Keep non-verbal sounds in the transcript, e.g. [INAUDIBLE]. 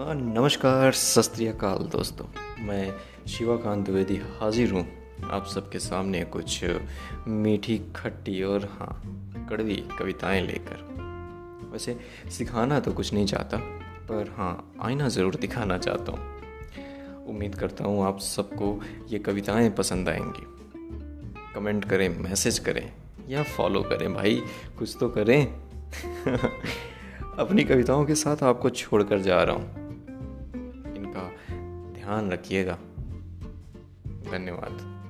हाँ नमस्कार सत दोस्तों। मैं शिवाकांत द्विवेदी हाजिर हूँ आप सबके सामने कुछ मीठी, खट्टी और हाँ कड़वी कविताएँ लेकर। वैसे सिखाना तो कुछ नहीं चाहता, पर हाँ आईना ज़रूर दिखाना चाहता हूँ। उम्मीद करता हूँ आप सबको ये कविताएँ पसंद आएँगी। कमेंट करें, मैसेज करें, या फॉलो करें, भाई, कुछ तो करें। [LAUGHS] अपनी कविताओं के साथ आपको छोड़कर जा रहा हूँ। का ध्यान रखिएगा। धन्यवाद।